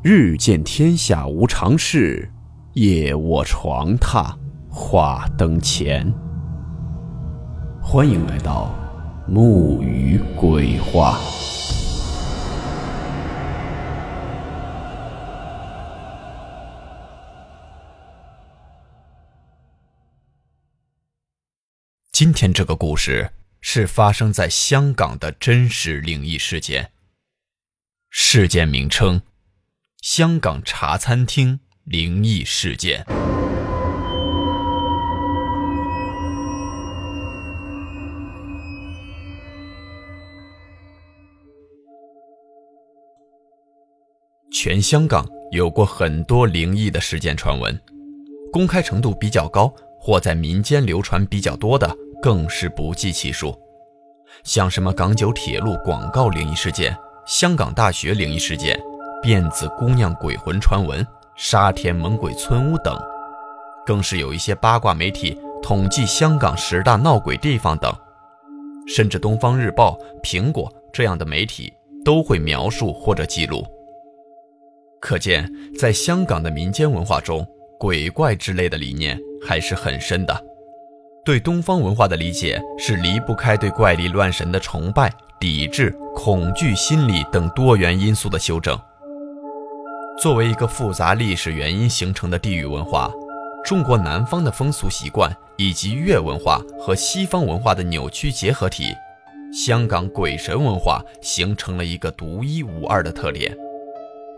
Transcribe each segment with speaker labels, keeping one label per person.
Speaker 1: 日见天下无常事，夜卧床榻话灯前。欢迎来到木鱼鬼话。
Speaker 2: 今天这个故事是发生在香港的真实灵异事件。事件名称。香港茶餐厅灵异事件。全香港有过很多灵异的事件传闻，公开程度比较高或在民间流传比较多的更是不计其数。像什么港九铁路广告灵异事件、香港大学灵异事件。辫子姑娘鬼魂传闻、沙田猛鬼村屋等，更是有一些八卦媒体统计香港十大闹鬼地方等，甚至《东方日报》、苹果这样的媒体都会描述或者记录。可见，在香港的民间文化中，鬼怪之类的理念还是很深的。对东方文化的理解是离不开对怪力乱神的崇拜、抵制、恐惧心理等多元因素的修正。作为一个复杂历史原因形成的地域文化，中国南方的风俗习惯以及粤文化和西方文化的扭曲结合体，香港鬼神文化形成了一个独一无二的特点，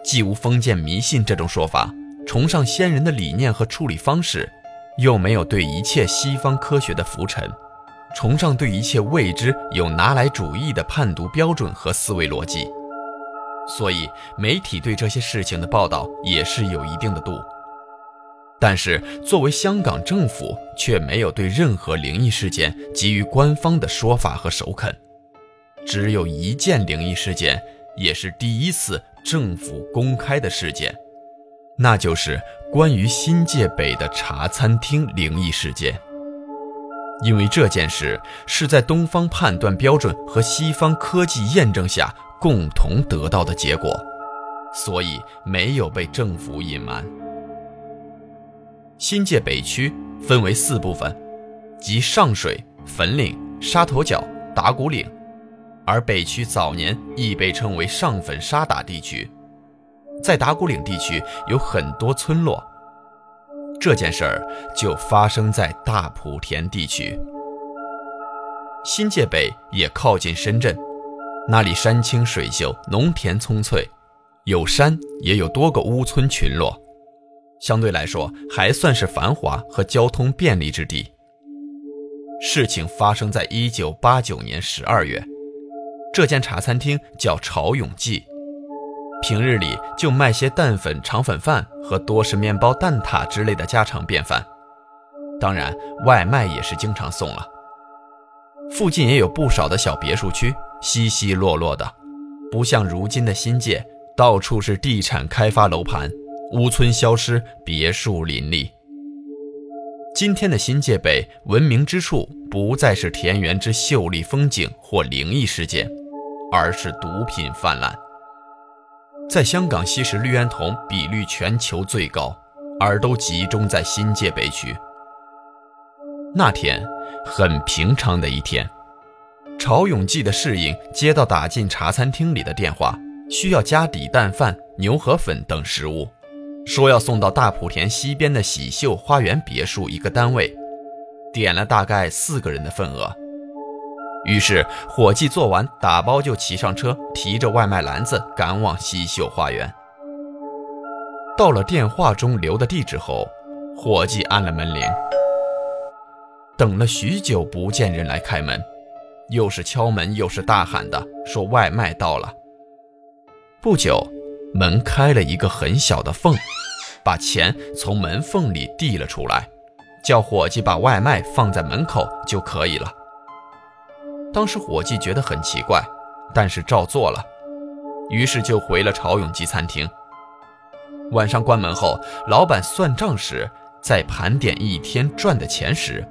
Speaker 2: 既无封建迷信这种说法，崇尚先人的理念和处理方式，又没有对一切西方科学的浮沉，崇尚对一切未知有拿来主义的判读标准和思维逻辑。所以，媒体对这些事情的报道也是有一定的度，但是作为香港政府，却没有对任何灵异事件给予官方的说法和首肯。只有一件灵异事件，也是第一次政府公开的事件，那就是关于新界北的茶餐厅灵异事件。因为这件事是在东方判断标准和西方科技验证下。共同得到的结果，所以没有被政府隐瞒。新界北区分为四部分，即上水、粉岭、沙头角、打鼓岭，而北区早年亦被称为上粉沙打地区。在打鼓岭地区有很多村落，这件事儿就发生在大埔田地区。新界北也靠近深圳。那里山清水秀，农田葱翠，有山也有多个屋村群落，相对来说还算是繁华和交通便利之地。事情发生在一九八九年十二月，这间茶餐厅叫潮永记，平日里就卖些蛋粉、肠粉饭和多士面包、蛋挞之类的家常便饭，当然外卖也是经常送了。附近也有不少的小别墅区。稀稀落落的，不像如今的新界，到处是地产开发楼盘，屋村消失，别墅林立。今天的新界北闻名之处，不再是田园之秀丽风景或灵异事件，而是毒品泛滥。在香港吸食氯胺酮比率全球最高，而都集中在新界北区。那天，很平常的一天。曹永记的侍应接到打进茶餐厅里的电话，需要加底蛋饭、牛河粉等食物，说要送到大埔田西边的喜秀花园别墅一个单位，点了大概四个人的份额。于是伙计做完打包就骑上车，提着外卖篮子赶往喜秀花园。到了电话中留的地址后，伙计按了门铃，等了许久不见人来开门。又是敲门又是大喊的，说外卖到了。不久，门开了一个很小的缝，把钱从门缝里递了出来，叫伙计把外卖放在门口就可以了。当时伙计觉得很奇怪，但是照做了，于是就回了朝永记餐厅。晚上关门后，老板算账时，在盘点一天赚的钱时。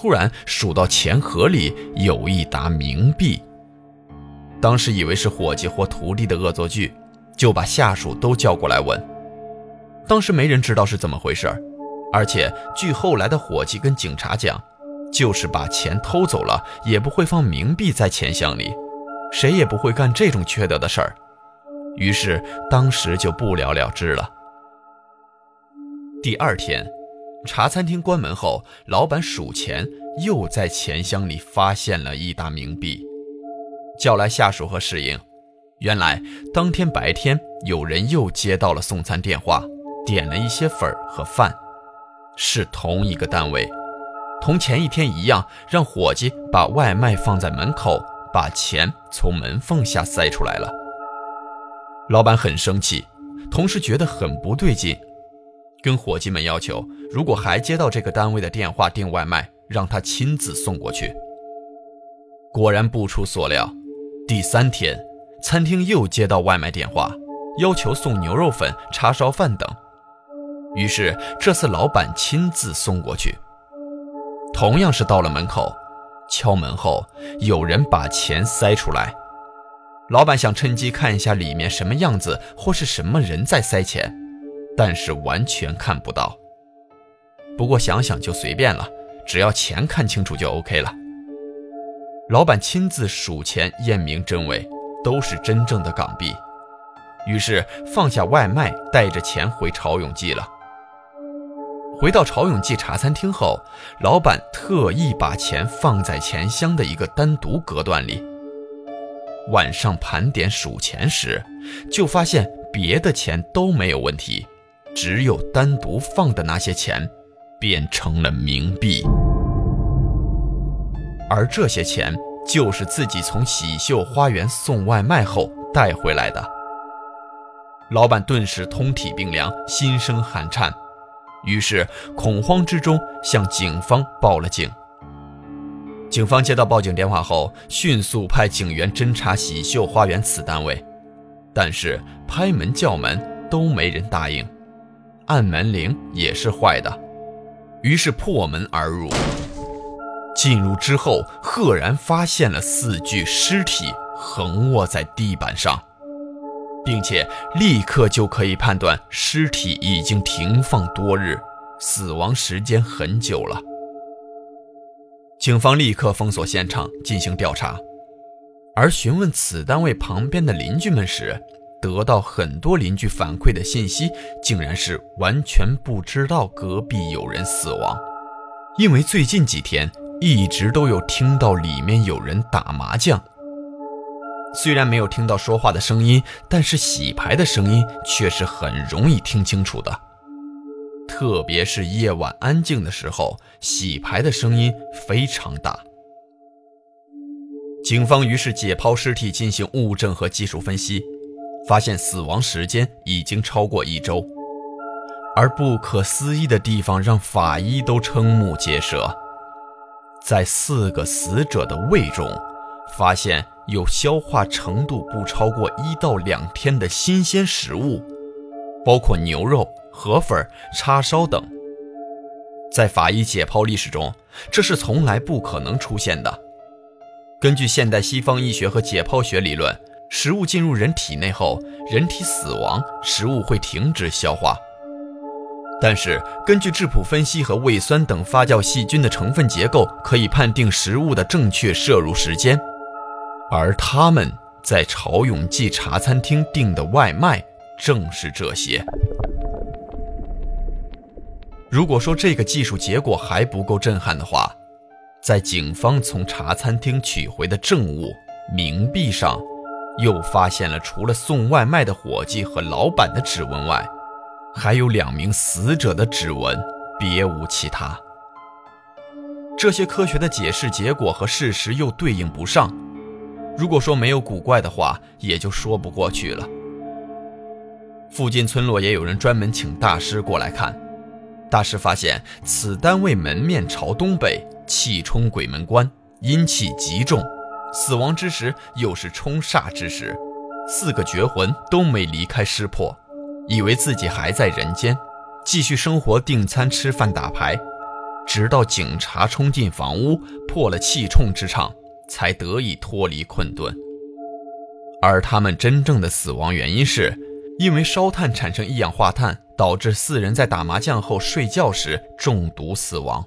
Speaker 2: 突然数到钱盒里有一沓冥币，当时以为是伙计或徒弟的恶作剧，就把下属都叫过来问。当时没人知道是怎么回事而且据后来的伙计跟警察讲，就是把钱偷走了，也不会放冥币在钱箱里，谁也不会干这种缺德的事儿。于是当时就不了了之了。第二天，茶餐厅关门后，老板数钱，又在钱箱里发现了一沓冥币，叫来下属和侍应。原来当天白天，有人又接到了送餐电话，点了一些粉和饭，是同一个单位，同前一天一样，让伙计把外卖放在门口，把钱从门缝下塞出来了。老板很生气，同时觉得很不对劲，跟伙计们要求，如果还接到这个单位的电话订外卖，让他亲自送过去。果然不出所料，第三天。餐厅又接到外卖电话，要求送牛肉粉、叉烧饭等。于是这次老板亲自送过去。同样是到了门口，敲门后有人把钱塞出来。老板想趁机看一下里面什么样子，或是什么人在塞钱，但是完全看不到。不过想想就随便了，只要钱看清楚就 OK 了。老板亲自数钱验明真伪。都是真正的港币，于是放下外卖，带着钱回潮永记了。回到潮永记茶餐厅后，老板特意把钱放在钱箱的一个单独隔断里。晚上盘点数钱时，就发现别的钱都没有问题，只有单独放的那些钱变成了冥币，而这些钱。就是自己从喜秀花园送外卖后带回来的。老板顿时通体冰凉，心生寒颤，于是恐慌之中向警方报了警。警方接到报警电话后，迅速派警员侦查喜秀花园此单位，但是拍门叫门都没人答应，按门铃也是坏的，于是破门而入。进入之后，赫然发现了四具尸体横卧在地板上，并且立刻就可以判断尸体已经停放多日，死亡时间很久了。警方立刻封锁现场进行调查，而询问此单位旁边的邻居们时，得到很多邻居反馈的信息，竟然是完全不知道隔壁有人死亡，因为最近几天。一直都有听到里面有人打麻将，虽然没有听到说话的声音，但是洗牌的声音却是很容易听清楚的。特别是夜晚安静的时候，洗牌的声音非常大。警方于是解剖尸体进行物证和技术分析，发现死亡时间已经超过一周。而不可思议的地方让法医都瞠目结舌。在四个死者的胃中，发现有消化程度不超过一到两天的新鲜食物，包括牛肉、河粉、叉烧等。在法医解剖历史中，这是从来不可能出现的。根据现代西方医学和解剖学理论，食物进入人体内后，人体死亡，食物会停止消化。但是，根据质谱分析和胃酸等发酵细菌的成分结构，可以判定食物的正确摄入时间。而他们在朝永记茶餐厅订的外卖正是这些。如果说这个技术结果还不够震撼的话，在警方从茶餐厅取回的证物冥币上，又发现了除了送外卖的伙计和老板的指纹外。还有两名死者的指纹，别无其他。这些科学的解释结果和事实又对应不上。如果说没有古怪的话，也就说不过去了。附近村落也有人专门请大师过来看。大师发现此单位门面朝东北，气冲鬼门关，阴气极重，死亡之时又是冲煞之时，四个绝魂都没离开尸魄。以为自己还在人间，继续生活，订餐、吃饭、打牌，直到警察冲进房屋，破了气冲之场，才得以脱离困顿。而他们真正的死亡原因是因为烧炭产生一氧化碳，导致四人在打麻将后睡觉时中毒死亡。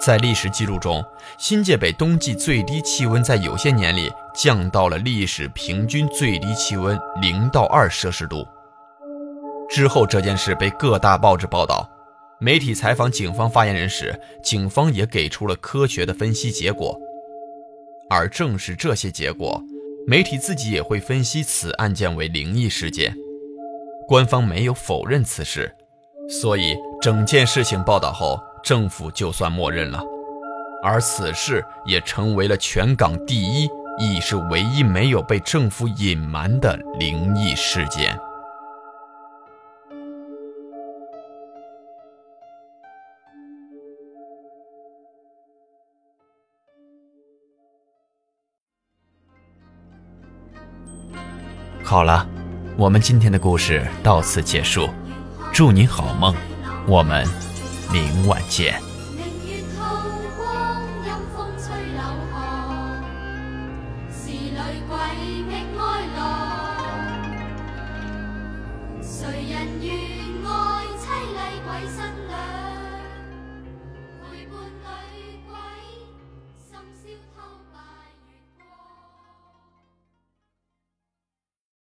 Speaker 2: 在历史记录中，新界北冬季最低气温在有些年里降到了历史平均最低气温零到二摄氏度。之后，这件事被各大报纸报道。媒体采访警方发言人时，警方也给出了科学的分析结果。而正是这些结果，媒体自己也会分析此案件为灵异事件。官方没有否认此事，所以整件事情报道后，政府就算默认了。而此事也成为了全港第一，亦是唯一没有被政府隐瞒的灵异事件。好了，我们今天的故事到此结束，祝您好梦，我们明晚见。谁人愿爱凄厉鬼